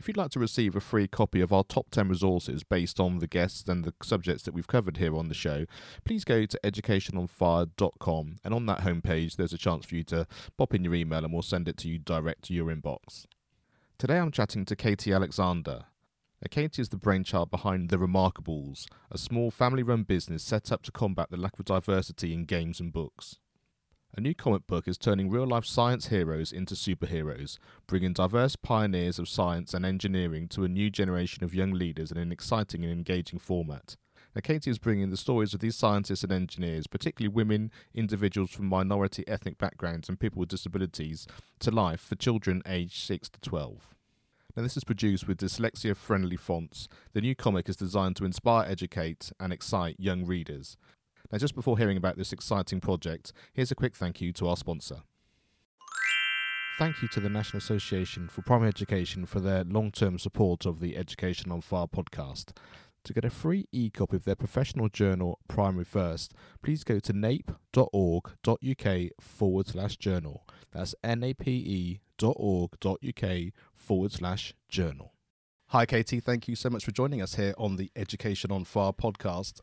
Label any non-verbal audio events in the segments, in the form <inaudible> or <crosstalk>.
If you'd like to receive a free copy of our top 10 resources based on the guests and the subjects that we've covered here on the show, please go to educationonfire.com and on that homepage there's a chance for you to pop in your email and we'll send it to you direct to your inbox. Today I'm chatting to Katie Alexander. Now, Katie is the brainchild behind The Remarkables, a small family run business set up to combat the lack of diversity in games and books. A new comic book is turning real life science heroes into superheroes, bringing diverse pioneers of science and engineering to a new generation of young leaders in an exciting and engaging format. Now, Katie is bringing the stories of these scientists and engineers, particularly women, individuals from minority ethnic backgrounds, and people with disabilities, to life for children aged 6 to 12. Now, this is produced with dyslexia friendly fonts. The new comic is designed to inspire, educate, and excite young readers. Now, just before hearing about this exciting project, here's a quick thank you to our sponsor. Thank you to the National Association for Primary Education for their long term support of the Education on Fire podcast. To get a free e copy of their professional journal, Primary First, please go to nape.org.uk forward slash journal. That's nape.org.uk forward slash journal. Hi, Katie. Thank you so much for joining us here on the Education on Fire podcast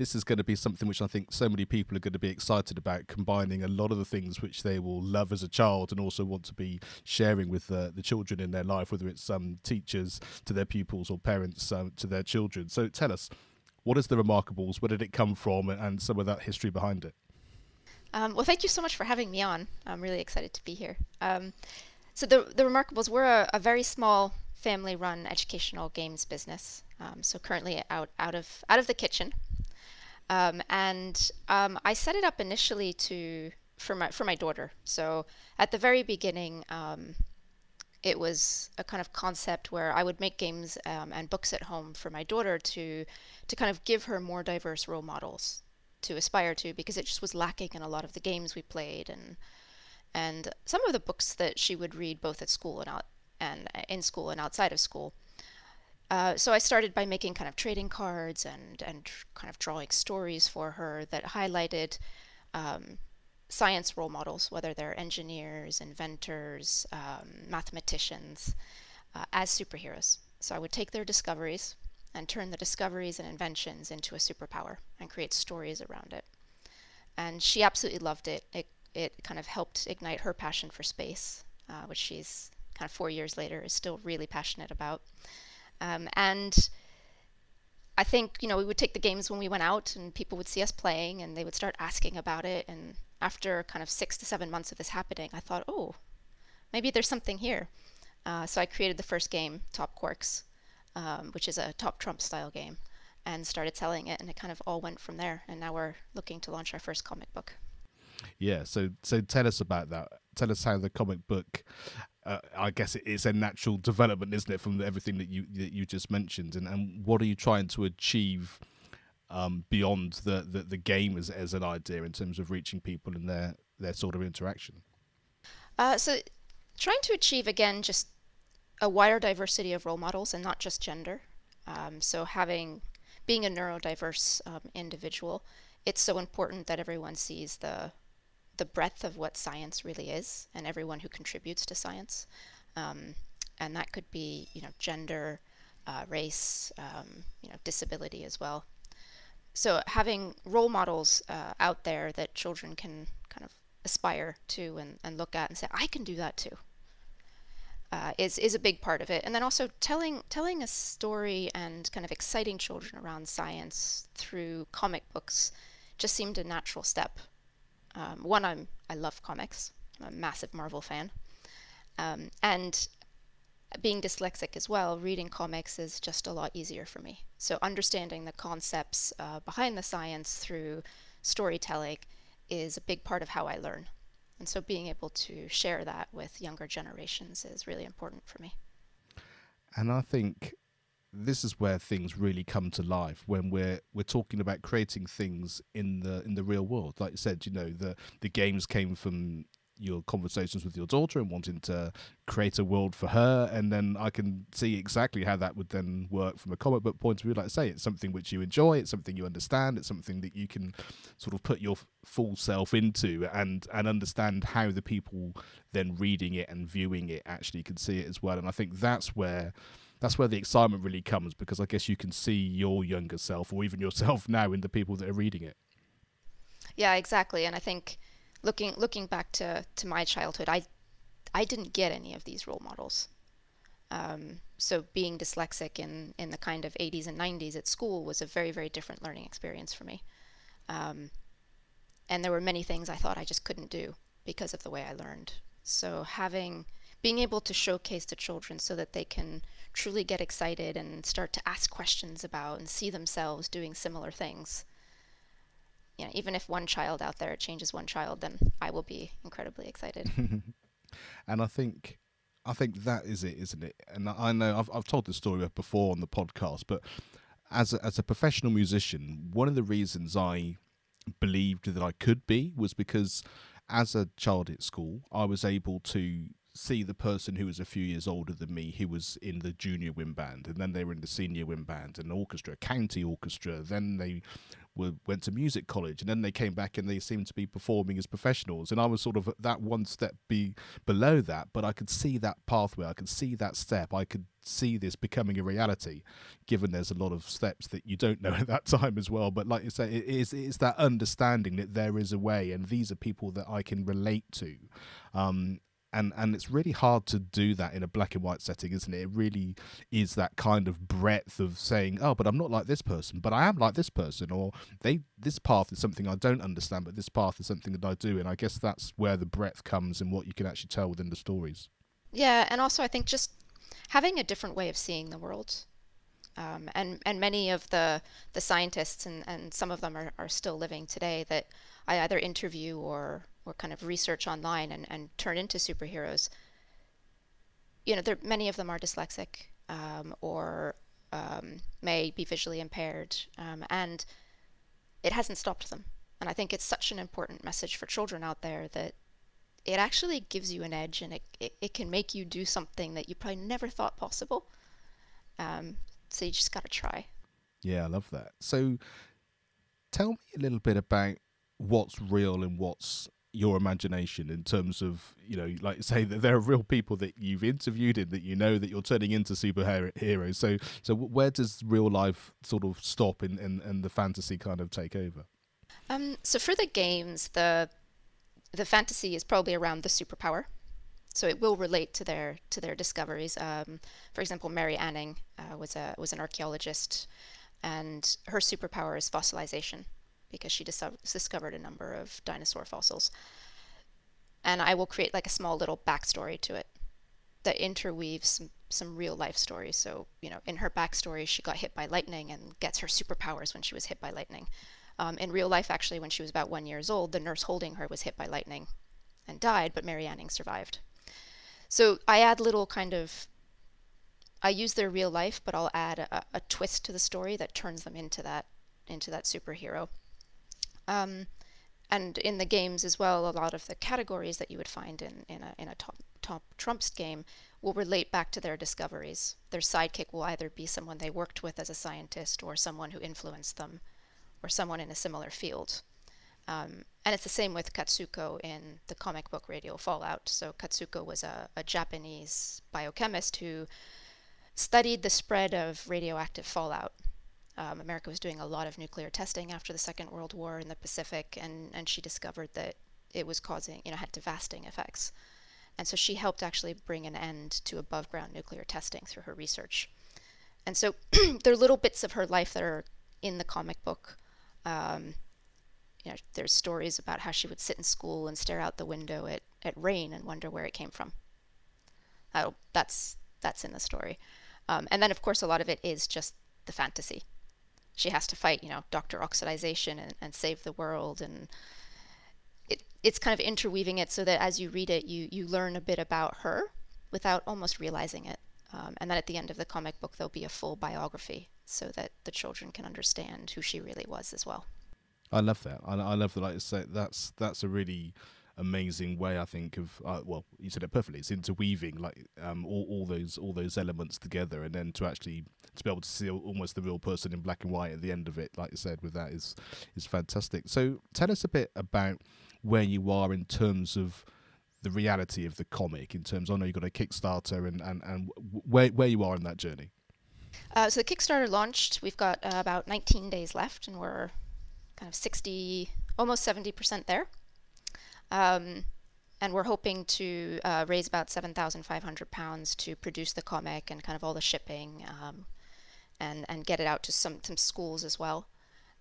this is going to be something which I think so many people are going to be excited about, combining a lot of the things which they will love as a child and also want to be sharing with uh, the children in their life, whether it's um, teachers to their pupils or parents um, to their children. So tell us, what is the Remarkables? Where did it come from, and some of that history behind it? Um, well, thank you so much for having me on. I'm really excited to be here. Um, so the the Remarkables, we're a, a very small family-run educational games business. Um, so currently out out of out of the kitchen. Um, and um, I set it up initially to for my for my daughter. So at the very beginning, um, it was a kind of concept where I would make games um, and books at home for my daughter to to kind of give her more diverse role models to aspire to because it just was lacking in a lot of the games we played and and some of the books that she would read both at school and out and uh, in school and outside of school. Uh, so I started by making kind of trading cards and and kind of drawing stories for her that highlighted um, science role models, whether they're engineers, inventors, um, mathematicians, uh, as superheroes. So I would take their discoveries and turn the discoveries and inventions into a superpower and create stories around it. And she absolutely loved it. It it kind of helped ignite her passion for space, uh, which she's kind of four years later is still really passionate about. Um, and I think, you know, we would take the games when we went out and people would see us playing and they would start asking about it. And after kind of six to seven months of this happening, I thought, oh, maybe there's something here. Uh, so I created the first game, Top Quarks, um, which is a top trump style game, and started selling it. And it kind of all went from there. And now we're looking to launch our first comic book. Yeah, so so tell us about that. Tell us how the comic book uh, I guess it's a natural development, isn't it, from everything that you that you just mentioned, and and what are you trying to achieve um, beyond the, the, the game as as an idea in terms of reaching people and their their sort of interaction? Uh, so, trying to achieve again just a wider diversity of role models and not just gender. Um, so having being a neurodiverse um, individual, it's so important that everyone sees the the breadth of what science really is and everyone who contributes to science. Um, and that could be, you know, gender, uh, race, um, you know, disability as well. So having role models uh, out there that children can kind of aspire to and, and look at and say, I can do that too. Uh, is is a big part of it, and then also telling telling a story and kind of exciting children around science through comic books just seemed a natural step um, one, I'm I love comics. I'm a massive Marvel fan, um, and being dyslexic as well, reading comics is just a lot easier for me. So understanding the concepts uh, behind the science through storytelling is a big part of how I learn. And so being able to share that with younger generations is really important for me. And I think this is where things really come to life when we're we're talking about creating things in the in the real world. Like you said, you know, the the games came from your conversations with your daughter and wanting to create a world for her and then i can see exactly how that would then work from a comic book point of view like I say it's something which you enjoy it's something you understand it's something that you can sort of put your full self into and and understand how the people then reading it and viewing it actually can see it as well and i think that's where that's where the excitement really comes because i guess you can see your younger self or even yourself <laughs> now in the people that are reading it yeah exactly and i think looking looking back to, to my childhood, I I didn't get any of these role models. Um, so being dyslexic in, in the kind of 80s and 90s at school was a very very different learning experience for me. Um, and there were many things I thought I just couldn't do because of the way I learned. So having being able to showcase to children so that they can truly get excited and start to ask questions about and see themselves doing similar things you know, even if one child out there changes one child, then I will be incredibly excited. <laughs> and I think I think that is it, isn't it? And I know I've I've told this story before on the podcast, but as a, as a professional musician, one of the reasons I believed that I could be was because as a child at school, I was able to see the person who was a few years older than me who was in the junior wind band and then they were in the senior wind band and orchestra county orchestra then they were went to music college and then they came back and they seemed to be performing as professionals and I was sort of that one step be below that but I could see that pathway I could see that step I could see this becoming a reality given there's a lot of steps that you don't know <laughs> at that time as well but like you say it is it's that understanding that there is a way and these are people that I can relate to. Um, and and it's really hard to do that in a black and white setting isn't it? It really is that kind of breadth of saying oh but i'm not like this person but i am like this person or they this path is something i don't understand but this path is something that i do and i guess that's where the breadth comes and what you can actually tell within the stories. Yeah and also i think just having a different way of seeing the world um, and and many of the the scientists and, and some of them are, are still living today that I either interview or or kind of research online and, and turn into superheroes, you know, there, many of them are dyslexic um, or um, may be visually impaired, um, and it hasn't stopped them. And I think it's such an important message for children out there that it actually gives you an edge and it, it, it can make you do something that you probably never thought possible. Um, so you just got to try. Yeah, I love that. So tell me a little bit about what's real and what's your imagination in terms of you know like say that there are real people that you've interviewed and that you know that you're turning into superheroes. So so where does real life sort of stop and and, and the fantasy kind of take over? Um so for the games the the fantasy is probably around the superpower. So it will relate to their to their discoveries. Um, for example mary anning uh, was a was an archaeologist and her superpower is fossilization because she dis- discovered a number of dinosaur fossils. And I will create like a small little backstory to it that interweaves some, some real life stories. So, you know, in her backstory, she got hit by lightning and gets her superpowers when she was hit by lightning. Um, in real life, actually, when she was about one years old, the nurse holding her was hit by lightning and died, but Mary Anning survived. So I add little kind of, I use their real life, but I'll add a, a twist to the story that turns them into that into that superhero. Um, and in the games as well, a lot of the categories that you would find in, in a, in a top, top Trumps game will relate back to their discoveries. Their sidekick will either be someone they worked with as a scientist or someone who influenced them or someone in a similar field. Um, and it's the same with Katsuko in the comic book Radio Fallout. So Katsuko was a, a Japanese biochemist who studied the spread of radioactive fallout um, America was doing a lot of nuclear testing after the Second World War in the Pacific, and, and she discovered that it was causing, you know, had devastating effects. And so she helped actually bring an end to above ground nuclear testing through her research. And so <clears throat> there are little bits of her life that are in the comic book. Um, you know, there's stories about how she would sit in school and stare out the window at, at rain and wonder where it came from. Oh, that's that's in the story. Um, and then, of course, a lot of it is just the fantasy she has to fight, you know, Dr. Oxidization and, and save the world. And it, it's kind of interweaving it so that as you read it, you, you learn a bit about her without almost realizing it. Um, and then at the end of the comic book, there'll be a full biography so that the children can understand who she really was as well. I love that. I, I love that. Like say, that's that's a really amazing way I think of uh, well you said it perfectly it's interweaving like um, all, all those all those elements together and then to actually to be able to see almost the real person in black and white at the end of it like you said with that is is fantastic. So tell us a bit about where you are in terms of the reality of the comic in terms I know you've got a Kickstarter and and, and where where you are in that journey. Uh, so the Kickstarter launched we've got uh, about 19 days left and we're kind of 60 almost 70% there um, and we're hoping to uh, raise about 7,500 pounds to produce the comic and kind of all the shipping um, and, and get it out to some, some schools as well.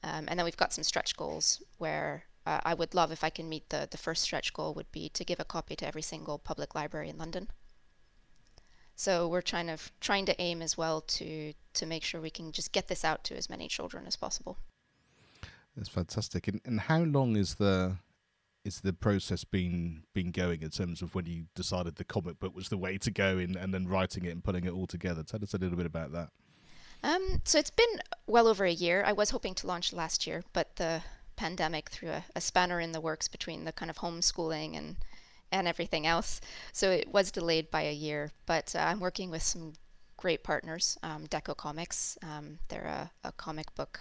Um, and then we've got some stretch goals where uh, I would love if I can meet the, the first stretch goal would be to give a copy to every single public library in London. So we're trying to trying to aim as well to to make sure we can just get this out to as many children as possible. That's fantastic. And, and how long is the is the process been been going in terms of when you decided the comic book was the way to go in, and then writing it and putting it all together? Tell us a little bit about that. Um, so it's been well over a year. I was hoping to launch last year, but the pandemic threw a, a spanner in the works between the kind of homeschooling and and everything else. So it was delayed by a year. But uh, I'm working with some great partners. Um, Deco Comics, um, they're a, a comic book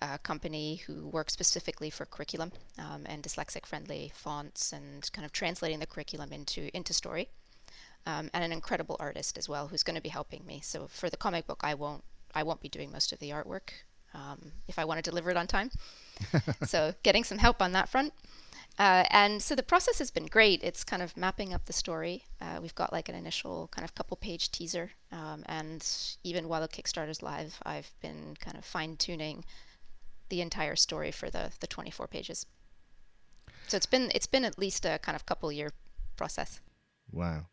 a company who works specifically for curriculum um, and dyslexic friendly fonts and kind of translating the curriculum into into story um, and an incredible artist as well who's going to be helping me so for the comic book i won't i won't be doing most of the artwork um, if i want to deliver it on time <laughs> so getting some help on that front uh, and so the process has been great. It's kind of mapping up the story. Uh, we've got like an initial kind of couple page teaser. Um, and even while the Kickstarter's live, I've been kind of fine tuning the entire story for the the 24 pages. So it's been it's been at least a kind of couple year process. Wow.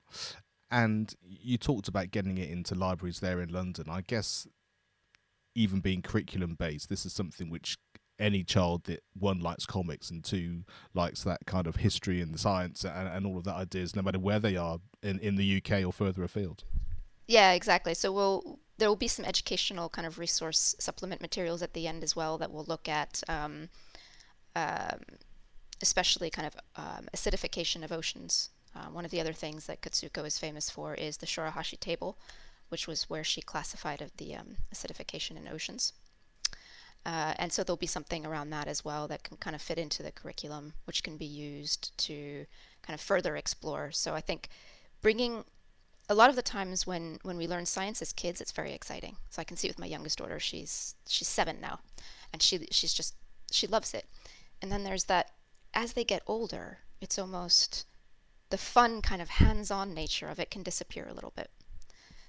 And you talked about getting it into libraries there in London. I guess even being curriculum based, this is something which any child that one likes comics and two likes that kind of history and the science and, and all of that ideas, no matter where they are in, in the UK or further afield. Yeah, exactly. So we'll there will be some educational kind of resource supplement materials at the end as well that will look at um, um, especially kind of um, acidification of oceans. Uh, one of the other things that Katsuko is famous for is the Saruhashi table, which was where she classified of the um, acidification in oceans. Uh, and so there'll be something around that as well that can kind of fit into the curriculum, which can be used to kind of further explore. So I think bringing a lot of the times when when we learn science as kids, it's very exciting. So I can see with my youngest daughter, she's she's seven now, and she she's just she loves it. And then there's that as they get older, it's almost the fun kind of hands-on nature of it can disappear a little bit.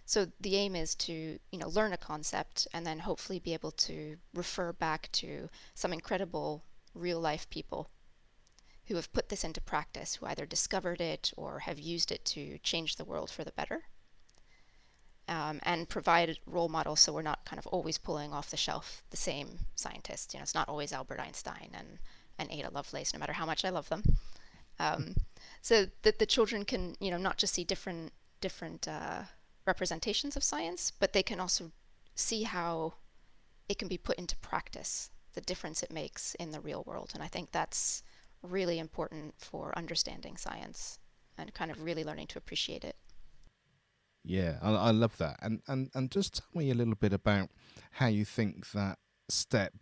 So the aim is to you know learn a concept and then hopefully be able to refer back to some incredible real life people who have put this into practice, who either discovered it or have used it to change the world for the better. Um, and provide role models so we're not kind of always pulling off the shelf the same scientists. You know, it's not always Albert Einstein and, and Ada Lovelace, no matter how much I love them. Um, so that the children can, you know, not just see different different uh, representations of science, but they can also see how it can be put into practice, the difference it makes in the real world. And I think that's really important for understanding science and kind of really learning to appreciate it. Yeah, I, I love that. And, and and just tell me a little bit about how you think that step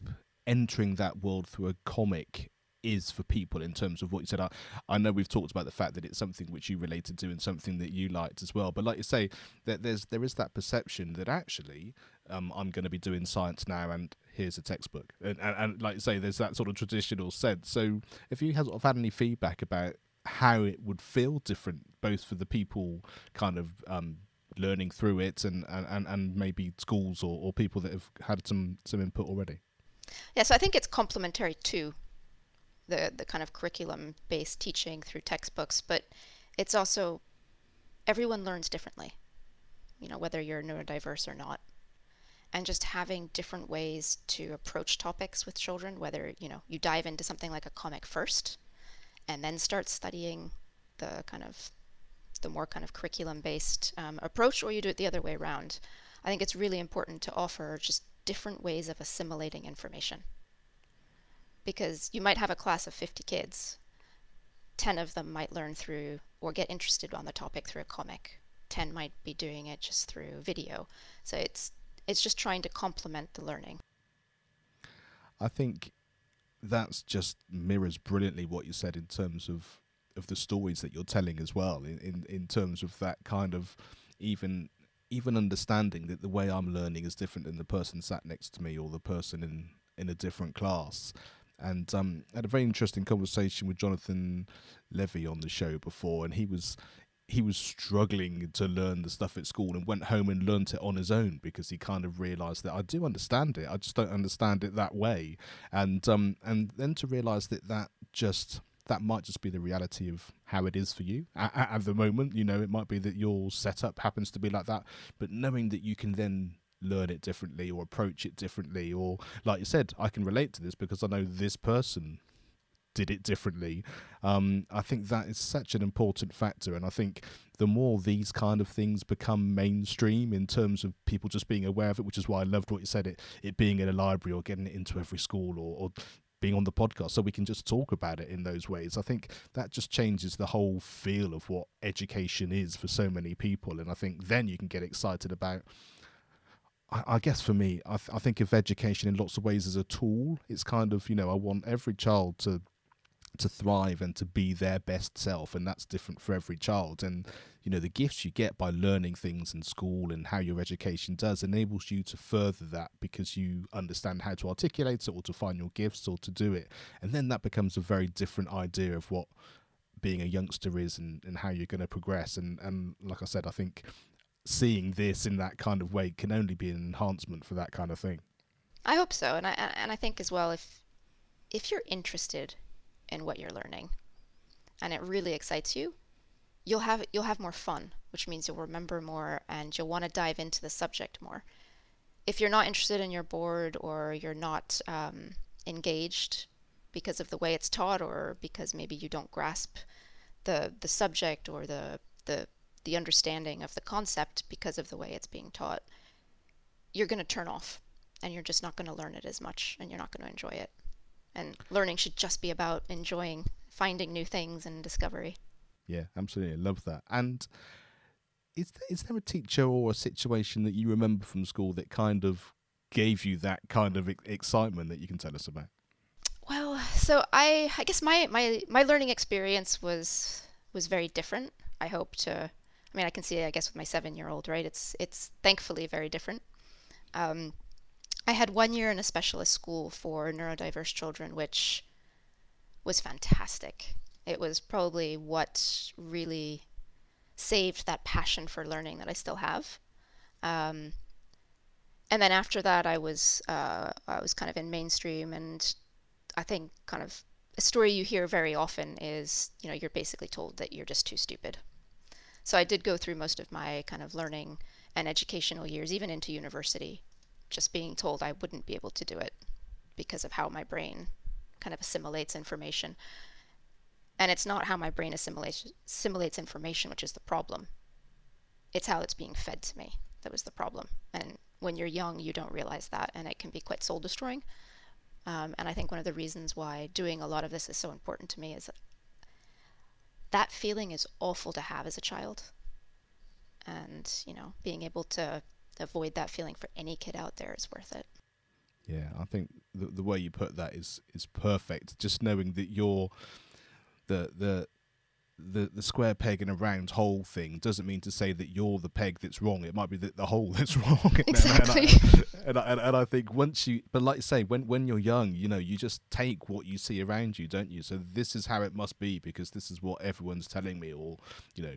entering that world through a comic is for people in terms of what you said. I, I know we've talked about the fact that it's something which you related to and something that you liked as well. But like you say, that there's there is that perception that actually um, I'm going to be doing science now, and here's a textbook, and, and, and like you say, there's that sort of traditional sense. So if you have had any feedback about how it would feel different, both for the people kind of um, learning through it, and, and, and maybe schools or, or people that have had some some input already. Yeah, so I think it's complementary to the the kind of curriculum based teaching through textbooks, but it's also everyone learns differently. You know, whether you're neurodiverse or not and just having different ways to approach topics with children whether you know you dive into something like a comic first and then start studying the kind of the more kind of curriculum based um, approach, or you do it the other way around. I think it's really important to offer just different ways of assimilating information. Because you might have a class of 50 kids, 10 of them might learn through or get interested on the topic through a comic. 10 might be doing it just through video. So it's it's just trying to complement the learning. I think that's just mirrors brilliantly what you said in terms of of the stories that you're telling as well in, in, in terms of that kind of even even understanding that the way I'm learning is different than the person sat next to me or the person in in a different class. And um, had a very interesting conversation with Jonathan Levy on the show before, and he was he was struggling to learn the stuff at school and went home and learnt it on his own because he kind of realized that I do understand it. I just don't understand it that way. And um and then to realize that that just that might just be the reality of how it is for you at, at the moment. You know it might be that your setup happens to be like that but knowing that you can then learn it differently or approach it differently or like you said I can relate to this because I know this person did it differently. Um, I think that is such an important factor, and I think the more these kind of things become mainstream in terms of people just being aware of it, which is why I loved what you said it it being in a library or getting it into every school or, or being on the podcast so we can just talk about it in those ways. I think that just changes the whole feel of what education is for so many people. And I think then you can get excited about. I, guess for me, I, th- I think of education in lots of ways as a tool. It's kind of, you know, I want every child to to thrive and to be their best self and that's different for every child. And you know the gifts you get by learning things in school and how your education does enables you to further that because you understand how to articulate it or to find your gifts or to do it. And then that becomes a very different idea of what being a youngster is and, and how you're going to progress. And and like i said i think seeing this in that kind of way can only be an enhancement for that kind of thing i hope so and i and i think as well if if you're interested in what you're learning and it really excites you, you'll have you'll have more fun, which means you'll remember more and you'll want to dive into the subject more. If you're not interested in your board or you're not um, engaged because of the way it's taught or because maybe you don't grasp the the subject or the the the understanding of the concept because of the way it's being taught, you're going to turn off and you're just not going to learn it as much and you're not going to enjoy it and learning should just be about enjoying finding new things and discovery. Yeah, absolutely. I love that. And is there, is there a teacher or a situation that you remember from school that kind of gave you that kind of excitement that you can tell us about? Well, so I I guess my my my learning experience was was very different. I hope to I mean I can see I guess with my 7-year-old, right? It's it's thankfully very different. Um, I had one year in a specialist school for neurodiverse children, which was fantastic. It was probably what really saved that passion for learning that I still have. Um, and then after that, I was uh, I was kind of in mainstream, and I think kind of a story you hear very often is you know you're basically told that you're just too stupid. So I did go through most of my kind of learning and educational years, even into university, just being told I wouldn't be able to do it because of how my brain kind of assimilates information. And it's not how my brain assimilates, assimilates information which is the problem. It's how it's being fed to me that was the problem. And when you're young, you don't realize that, and it can be quite soul destroying. Um, and I think one of the reasons why doing a lot of this is so important to me is that, feeling is awful to have as a child. And, you know, being able to avoid that feeling for any kid out there is worth it. Yeah, I think the the way you put that is is perfect. Just knowing that you're the the the the square peg in a round hole thing doesn't mean to say that you're the peg that's wrong. It might be that the hole <laughs> that's wrong. <laughs> Exactly. and, I, and, I, and, and I think once you, but like you say, when when you're young, you know, you just take what you see around you, don't you? So this is how it must be because this is what everyone's telling me, or you know,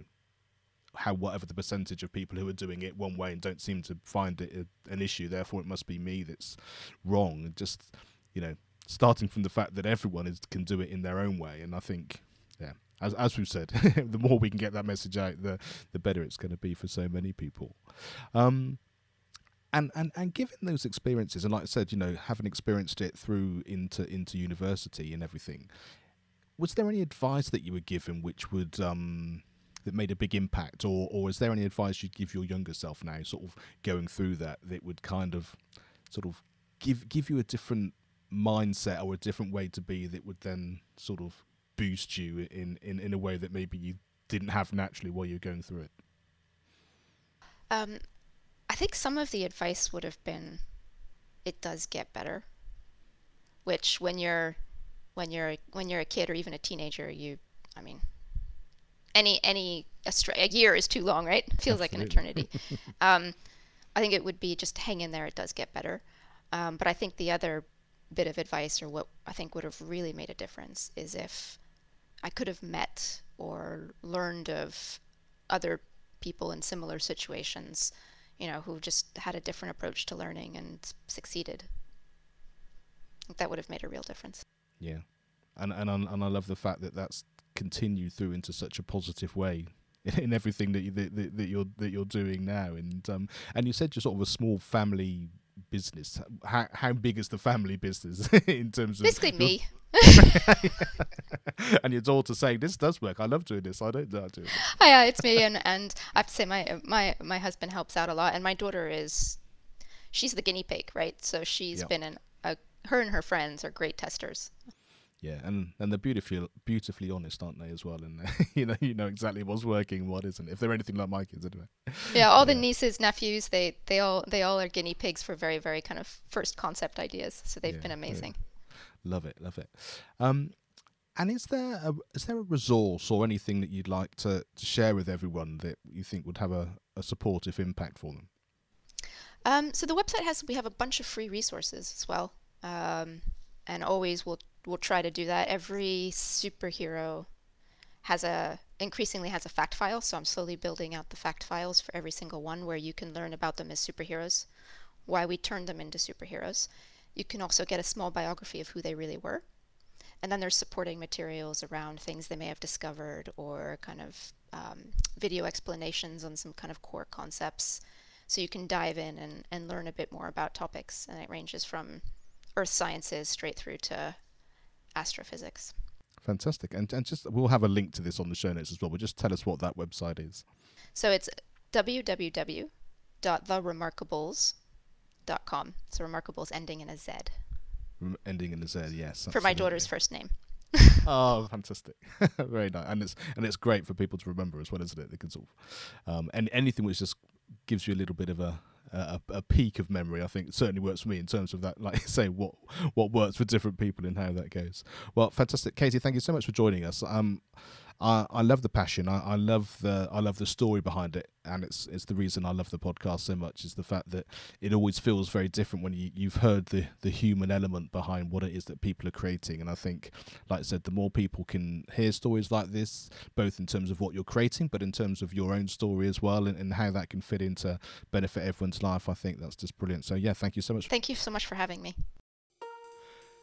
how whatever the percentage of people who are doing it one way and don't seem to find it a, an issue therefore it must be me that's wrong and just you know starting from the fact that everyone is can do it in their own way and i think yeah as as we've said <laughs> the more we can get that message out the the better it's going to be for so many people. Um and, and and given those experiences and like i said you know having experienced it through into into university and everything was there any advice that you were given which would um that made a big impact, or or is there any advice you'd give your younger self now, sort of going through that, that would kind of sort of give give you a different mindset or a different way to be that would then sort of boost you in in, in a way that maybe you didn't have naturally while you were going through it? Um, I think some of the advice would have been, it does get better. Which when you're when you're when you're a kid or even a teenager, you, I mean, any any a, a year is too long, right? <laughs> Feels like an eternity. <laughs> um, I think it would be just hang in there. It does get better. Um, but I think the other bit of advice, or what I think would have really made a difference, is if I could have met or learned of other people in similar situations, you know, who just had a different approach to learning and succeeded. That would have made a real difference. Yeah, and and and I love the fact that that's continued through into such a positive way <laughs> in everything that, you, that, that you're that you're doing now. And um, and you said you're sort of a small family business. How how big is the family business <laughs> in terms of basically me? <laughs> <laughs> and your daughter saying this does work. I love doing this. I don't know how to do it. Oh, yeah, it's me, and and I have to say my my my husband helps out a lot, and my daughter is she's the guinea pig, right? So she's yep. been an a her and her friends are great testers. Yeah, and and they're beautifully beautifully honest, aren't they as well? And <laughs> you know you know exactly what's working, what isn't. If they're anything like my kids, anyway. Yeah, all the nieces, nephews, they they all they all are guinea pigs for very very kind of first concept ideas. So they've yeah, been amazing. Yeah. Love it, love it. Um, and is there a, is there a resource or anything that you'd like to, to share with everyone that you think would have a, a supportive impact for them? Um, so the website has we have a bunch of free resources as well, um, and always we'll we'll try to do that. Every superhero has a increasingly has a fact file, so I'm slowly building out the fact files for every single one where you can learn about them as superheroes, why we turned them into superheroes. You can also get a small biography of who they really were. And then there's supporting materials around things they may have discovered or kind of um, video explanations on some kind of core concepts. So you can dive in and, and learn a bit more about topics. And it ranges from earth sciences straight through to astrophysics. Fantastic. And, and just we'll have a link to this on the show notes as well, but just tell us what that website is. So it's www.theremarkables.com. So remarkables ending in a Z. Ending in a Z, yes. For my daughter's first name. <laughs> oh, fantastic! <laughs> Very nice, and it's and it's great for people to remember as well, isn't it? They can sort of, um, and anything which just gives you a little bit of a a, a, peak of memory. I think certainly works for me in terms of that, like <laughs> say what what works for different people and how that goes. Well, fantastic, Katie. Thank you so much for joining us. Um, I, I love the passion. I, I love the I love the story behind it, and it's it's the reason I love the podcast so much is the fact that it always feels very different when you you've heard the the human element behind what it is that people are creating. And I think, like I said, the more people can hear stories like this, both in terms of what you're creating, but in terms of your own story as well, and, and how that can fit into benefit everyone's life, I think that's just brilliant. So yeah, thank you so much. Thank you so much for having me.